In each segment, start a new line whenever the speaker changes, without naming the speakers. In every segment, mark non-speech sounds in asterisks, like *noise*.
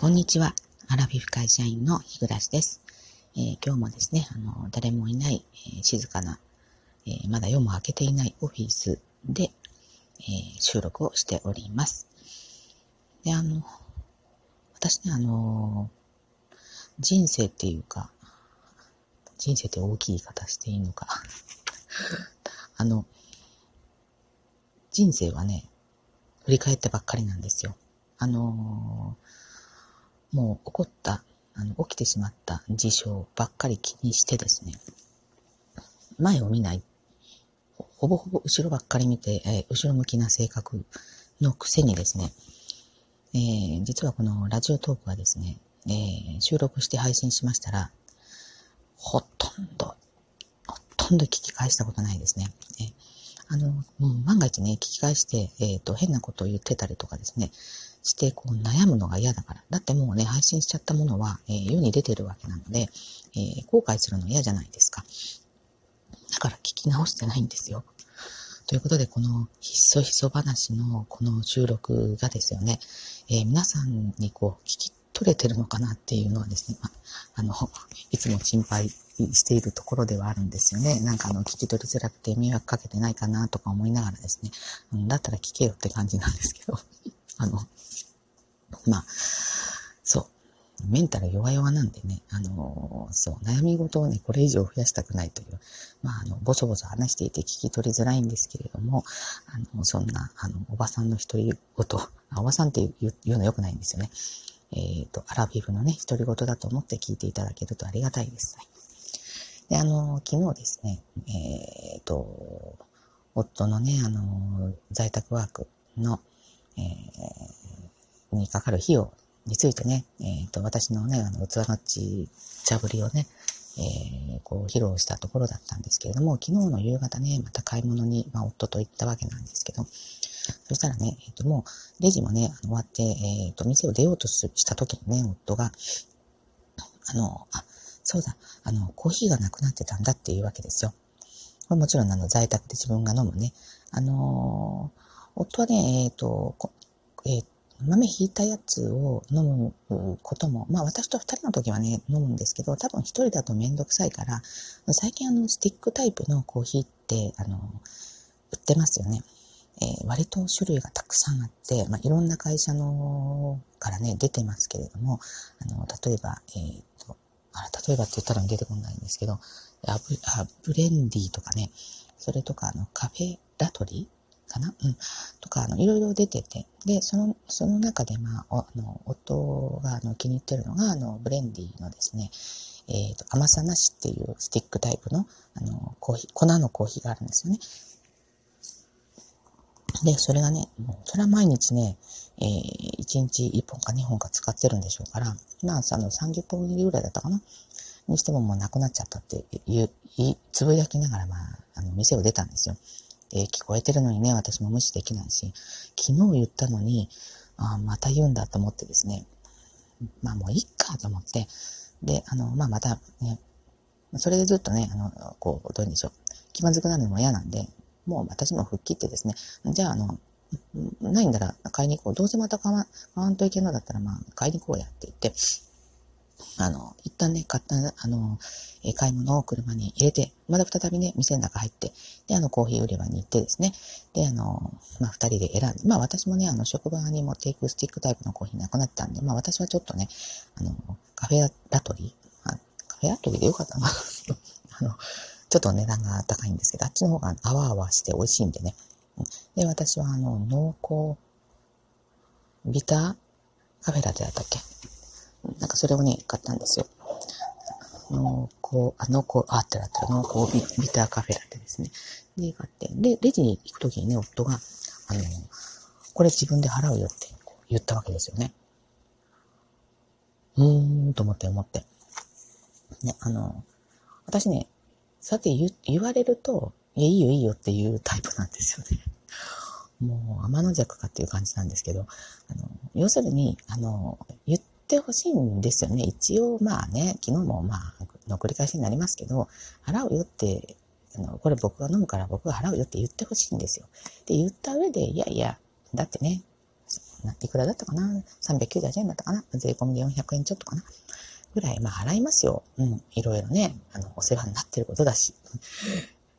こんにちは。アラフィフ会社員の日暮です。えー、今日もですね、あの、誰もいない、えー、静かな、えー、まだ夜も明けていないオフィスで、え収録をしております。で、あの、私ね、あの、人生っていうか、人生って大きい言い方していいのか。*laughs* あの、人生はね、振り返ってばっかりなんですよ。あのもう起こった、あの、起きてしまった事象ばっかり気にしてですね、前を見ない、ほぼほぼ後ろばっかり見て、えー、後ろ向きな性格のくせにですね、えー、実はこのラジオトークはですね、えー、収録して配信しましたら、ほとんど、ほとんど聞き返したことないですね。えー、あの、万が一ね、聞き返して、えっ、ー、と、変なことを言ってたりとかですね、して、こう悩むのが嫌だから。だってもうね、配信しちゃったものは、えー、世に出てるわけなので、えー、後悔するの嫌じゃないですか。だから聞き直してないんですよ。ということで、このひっそひそ話のこの収録がですよね、えー、皆さんにこう聞き取れてるのかなっていうのはですね、まあの、*laughs* いつも心配しているところではあるんですよね。なんかあの、聞き取りづらくて迷惑かけてないかなとか思いながらですね、だったら聞けよって感じなんですけど、あの、まあ、そう。メンタル弱々なんでね、あの、そう、悩み事をね、これ以上増やしたくないという、まあ、あの、ぼそぼそ話していて聞き取りづらいんですけれども、あの、そんな、あの、おばさんの独り言、あおばさんって言う言うの良くないんですよね。えっ、ー、と、アラフィフのね、独り言だと思って聞いていただけるとありがたいです。で、あの、昨日ですね、えっ、ー、と、夫のね、あの、在宅ワークの、えー、にかかる費用についてね、えっ、ー、と、私のね、あの、器のち茶ぶりをね、えー、こう、披露したところだったんですけれども、昨日の夕方ね、また買い物に、まあ、夫と行ったわけなんですけど、そしたらね、えっ、ー、と、もう、レジもね、終わって、えっ、と、店を出ようとした時にね、夫が、あの、あ、そうだ、あの、コーヒーがなくなってたんだっていうわけですよ。これもちろん、あの、在宅で自分が飲むね、あの夫はね、えっ、ー、と、えー、豆ひいたやつを飲むことも、まあ私と二人の時はね、飲むんですけど、多分一人だとめんどくさいから、最近あの、スティックタイプのコーヒーって、あの、売ってますよね。えー、割と種類がたくさんあって、まあ、いろんな会社のからね、出てますけれども、あの、例えば、えっ、ー、と、あ例えばって言ったら出てこないんですけど、アブあブレンディとかね、それとか、あの、カフェラトリーかな？うん。とか、あの、いろいろ出てて、で、その、その中で、まあ、あの、夫が、あの、気に入ってるのが、あの、ブレンディのですね、えっ、ー、と、甘さなしっていうスティックタイプの、あの、コーヒー、粉のコーヒーがあるんですよね。で、それがね、それは毎日ね、えー、1日1本か2本か使ってるんでしょうから、まあ、あの、30本入りぐらいだったかな？にしてももうなくなっちゃったって言う、つぶやきながら、まあ、あの、店を出たんですよ。で、聞こえてるのにね、私も無視できないし、昨日言ったのに、あまた言うんだと思ってですね、まあもういっかと思って、で、あの、まあまたね、それでずっとね、あの、こう、どういうんでしょう、気まずくなるのも嫌なんで、もう私も吹っ切ってですね、じゃあ、あの、ないんだら買いに行こう。どうせまた買わ買わんといけんのだったら、まあ、買いに行こうやって言って、あの、一旦ね、買った、あの、え買い物を車に入れて、また再びね、店の中入って、で、あの、コーヒー売り場に行ってですね、で、あの、まあ、二人で選んで、まあ、私もね、あの、職場に持っていくスティックタイプのコーヒーなくなったんで、まあ、私はちょっとね、あの、カフェラトリー、カフェラトリーでよかったな。*laughs* あの、ちょっと値段が高いんですけど、あっちの方が泡々して美味しいんでね。で、私はあの、濃厚、ビターカフェラテだったっけ？なんかそれをね、買ったんですよ。濃厚、あ、濃厚、あってなったら濃厚ビビターカフェラテですね。で、買って、で、レジに行くときにね、夫が、あの、これ自分で払うよって言ったわけですよね。うーん、と思って思って。ね、あの、私ね、さて言言われると、いや、いいよいいよっていうタイプなんですよね。もう、天の弱かっていう感じなんですけど、あの、要するに、あの、言ってほしいんですよね。一応、まあね、昨日もまあ、の繰り返しになりますけど、払うよって、あの、これ僕が飲むから僕が払うよって言ってほしいんですよ。で、言った上で、いやいや、だってね、いくらだったかな ?398 円だったかな？税込みで400円ちょっとかな？ぐらい、まあ払いますよ。うん。いろいろね、あの、お世話になってることだし。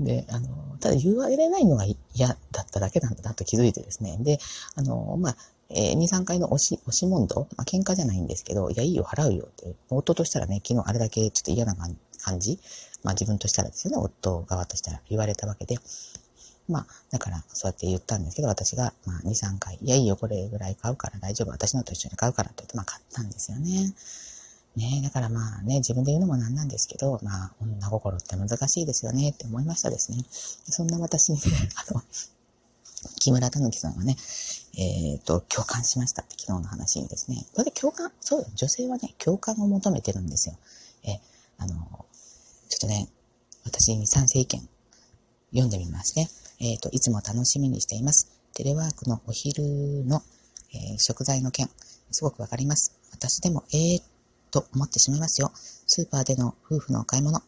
で、あの、ただ言われないのが嫌だっただけなんだなと気づいてですね。で、あの、まあ、えー、2、3回の押し、押し問答、まあ、喧嘩じゃないんですけど、いや、いいよ、払うよって、夫としたらね、昨日あれだけちょっと嫌な感じ、まあ自分としたらですよね、夫側としたら言われたわけで、まあ、だから、そうやって言ったんですけど、私が、まあ、2、3回、いや、いいよ、これぐらい買うから大丈夫、私のと一緒に買うからって言って、まあ、買ったんですよね。ねだからまあね、自分で言うのもなんなんですけど、まあ、女心って難しいですよねって思いましたですね。そんな私にね、*laughs* あの、木村たぬきさんがね、えっ、ー、と、共感しましたって昨日の話にですね。これ共感、そう女性はね、共感を求めてるんですよ。え、あの、ちょっとね、私に賛成意見読んでみますね。えっ、ー、と、いつも楽しみにしています。テレワークのお昼の、えー、食材の件、すごくわかります。私でも、ええー、と思ってしまいますよ。スーパーでの夫婦のお買い物。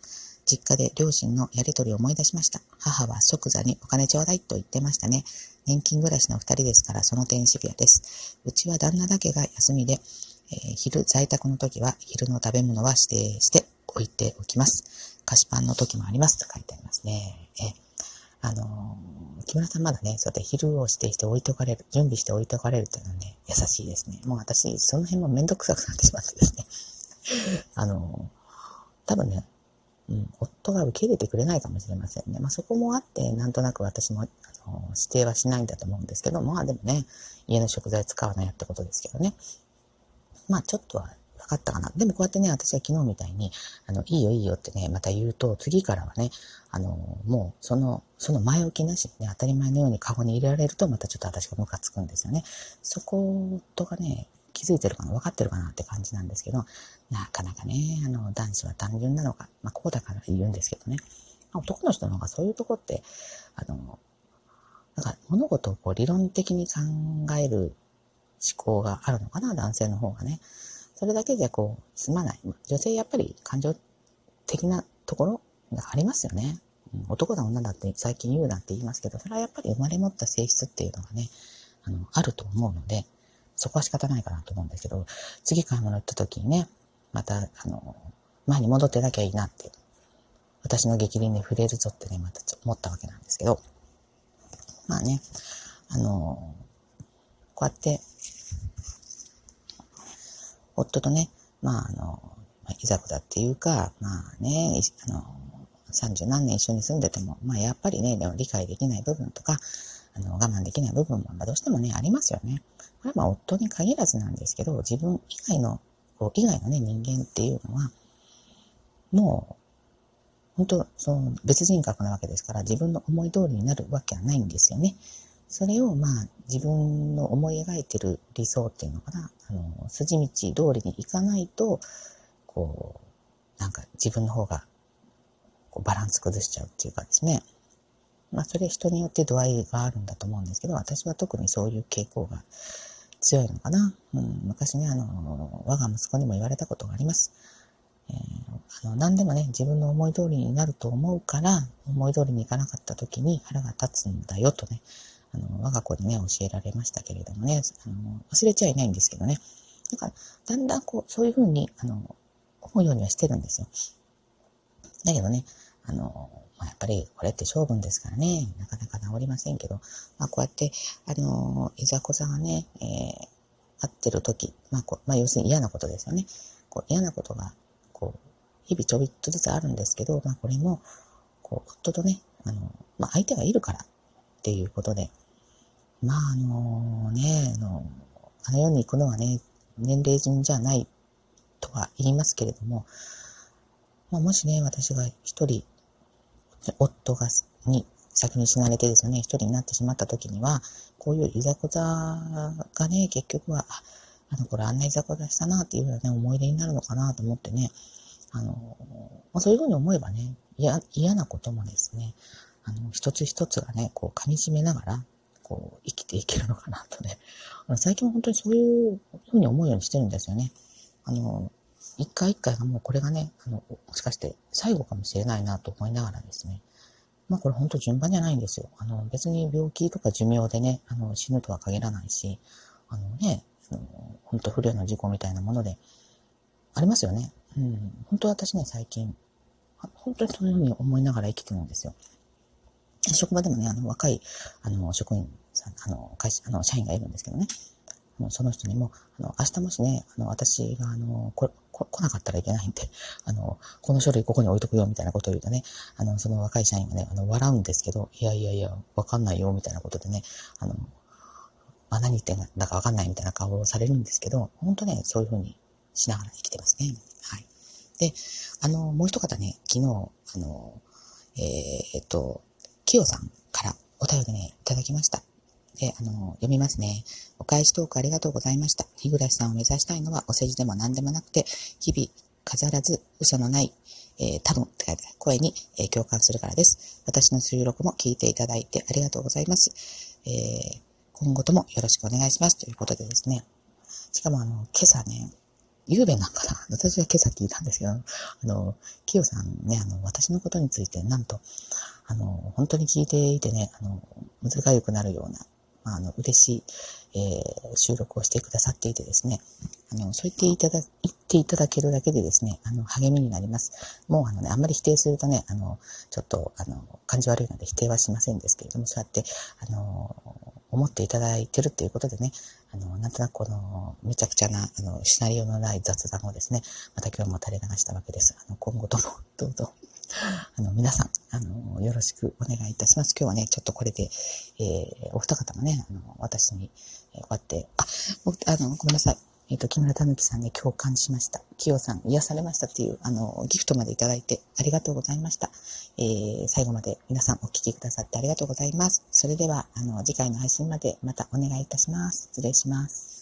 実家で両親のやりとりを思い出しました。母は即座にお金ちょうだいと言ってましたね。年金暮らしの二人ですからその点シビアです。うちは旦那だけが休みで、えー、昼在宅の時は昼の食べ物は指定して置いておきます。菓子パンの時もありますと書いてありますね。えーあのー、木村さんまだね、そうやって昼を指定して置いておかれる、準備して置いておかれるっていうのはね、優しいですね。もう私、その辺もめんどくさくなってしまってですね。*laughs* あのー、多分ね、うん、夫が受け入れてくれないかもしれませんね。まあそこもあって、なんとなく私も、あの、指定はしないんだと思うんですけど、まあでもね、家の食材使わないってことですけどね。まあちょっとは分かったかな。でもこうやってね、私は昨日みたいに、あの、いいよいいよってね、また言うと、次からはね、あの、もう、その、その前置きなしにね、当たり前のようにカゴに入れられると、またちょっと私がムカつくんですよね。そことがね、気づいてるかな、分かってるかなって感じなんですけど、なかなかね、あの、男子は単純なのか、まあ、こうだから言うんですけどね、男の人の方がそういうとこって、あの、なんか物事をこう理論的に考える思考があるのかな、男性の方がね。それだけじゃこう、済まない。女性やっぱり感情的なところがありますよね。男だ女だって最近言うなって言いますけど、それはやっぱり生まれ持った性質っていうのがね、あの、あると思うので、そこは仕方ないかなと思うんですけど、次買い物行った時にね、また、あの、前に戻ってなきゃいいなって、私の激励に触れるぞってね、また思ったわけなんですけど、まあね、あの、こうやって、夫とね、まあ、あの、いざこざっていうか、まあね、あの、三十何年一緒に住んでても、まあやっぱりね、でも理解できない部分とか、あの、我慢できない部分も、どうしてもね、ありますよね。これはまあ夫に限らずなんですけど、自分以外の、以外のね、人間っていうのは、もう、本当その別人格なわけですから、自分の思い通りになるわけはないんですよね。それをまあ自分の思い描いてる理想っていうのかな、あの、筋道通りにいかないと、こう、なんか自分の方がバランス崩しちゃうっていうかですね。まあそれ人によって度合いがあるんだと思うんですけど、私は特にそういう傾向が強いのかな。うん、昔ね、あの、我が息子にも言われたことがあります。えー、あの、何でもね、自分の思い通りになると思うから、思い通りにいかなかった時に腹が立つんだよとね、あの、我が子にね、教えられましたけれどもね、あの、忘れちゃいないんですけどね。だから、だんだんこう、そういうふうに、あの、思うようにはしてるんですよ。だけどね、あの、まあ、やっぱりこれって性分ですからね、なかなか治りませんけど、まあ、こうやって、あの、いざこざがね、えー、合ってる時、まあこまあ、要するに嫌なことですよね。こう嫌なことが、こう、日々ちょびっとずつあるんですけど、まあ、これも、こう、夫とね、あの、まあ、相手がいるからっていうことで、まあ、あのね、あの、あの世に行くのはね、年齢順じゃないとは言いますけれども、まあ、もしね、私が一人、夫が、に、先に死なれてですね、一人になってしまった時には、こういういざこざがね、結局は、あ、の、これあんないざこざしたなっていうようなね、思い出になるのかなと思ってね、あの、まあ、そういうふうに思えばね、嫌なこともですね、あの、一つ一つがね、こう噛み締めながら、こう、生きていけるのかなとね。最近は本当にそういうふうに思うようにしてるんですよね。あの、一回一回がもうこれがね、あの、もしかして最後かもしれないなと思いながらですね。まあこれ本当順番じゃないんですよ。あの、別に病気とか寿命でね、あの、死ぬとは限らないし、あのね、あの本当不慮の事故みたいなもので、ありますよね。うん。本当私ね、最近、本当にそういうふうに思いながら生きてるんですよ。職場でもね、あの、若い、あの、職員さん、あの、会社、あの、社員がいるんですけどね。あのその人にも、あの、明日もしね、あの、私が、あの、ここ来なかったらいけないんで、あの、この書類ここに置いとくよ、みたいなことを言うとね、あの、その若い社員がね、あの、笑うんですけど、いやいやいや、わかんないよ、みたいなことでね、あの、あ、何言ってんだかわかんないみたいな顔をされるんですけど、本当ね、そういうふうにしながら生きてますね。はい。で、あの、もう一方ね、昨日、あの、えー、っと、きよさんからお便りね、いただきました。で、あの、読みますね。お返しトークありがとうございました。日暮さんを目指したいのはお世辞でも何でもなくて、日々飾らず嘘のない、えー、多分って書いてある声に、えー、共感するからです。私の収録も聞いていただいてありがとうございます。えー、今後ともよろしくお願いします。ということでですね。しかもあの、今朝ね、ゆうべなんかな *laughs* 私は今朝聞いたんですけど、あの、きよさんね、あの、私のことについて、なんと、あの、本当に聞いていてね、あの、むずがゆくなるような、まあ、あの、嬉しい、えー、収録をしてくださっていてですね、あの、そう言っていただ、言っていただけるだけでですね、あの、励みになります。もうあのね、あんまり否定するとね、あの、ちょっと、あの、感じ悪いので否定はしませんですけれども、そうやって、あの、思っていただいてるっていうことでね、あの、なんとなくこの、めちゃくちゃな、あの、シナリオのない雑談をですね、また今日も垂れ流したわけです。あの、今後とも、どうぞ、あの、皆さん、あの、よろしくお願いいたします。今日はね、ちょっとこれで、えー、お二方もね、あの、私に、えー、こうやって、あ、あの、ごめんなさい。えっ、ー、と、木村たぬきさんね、共感しました。きよさん、癒されましたっていう、あの、ギフトまでいただいてありがとうございました。えー、最後まで皆さんお聞きくださってありがとうございます。それでは、あの、次回の配信までまたお願いいたします。失礼します。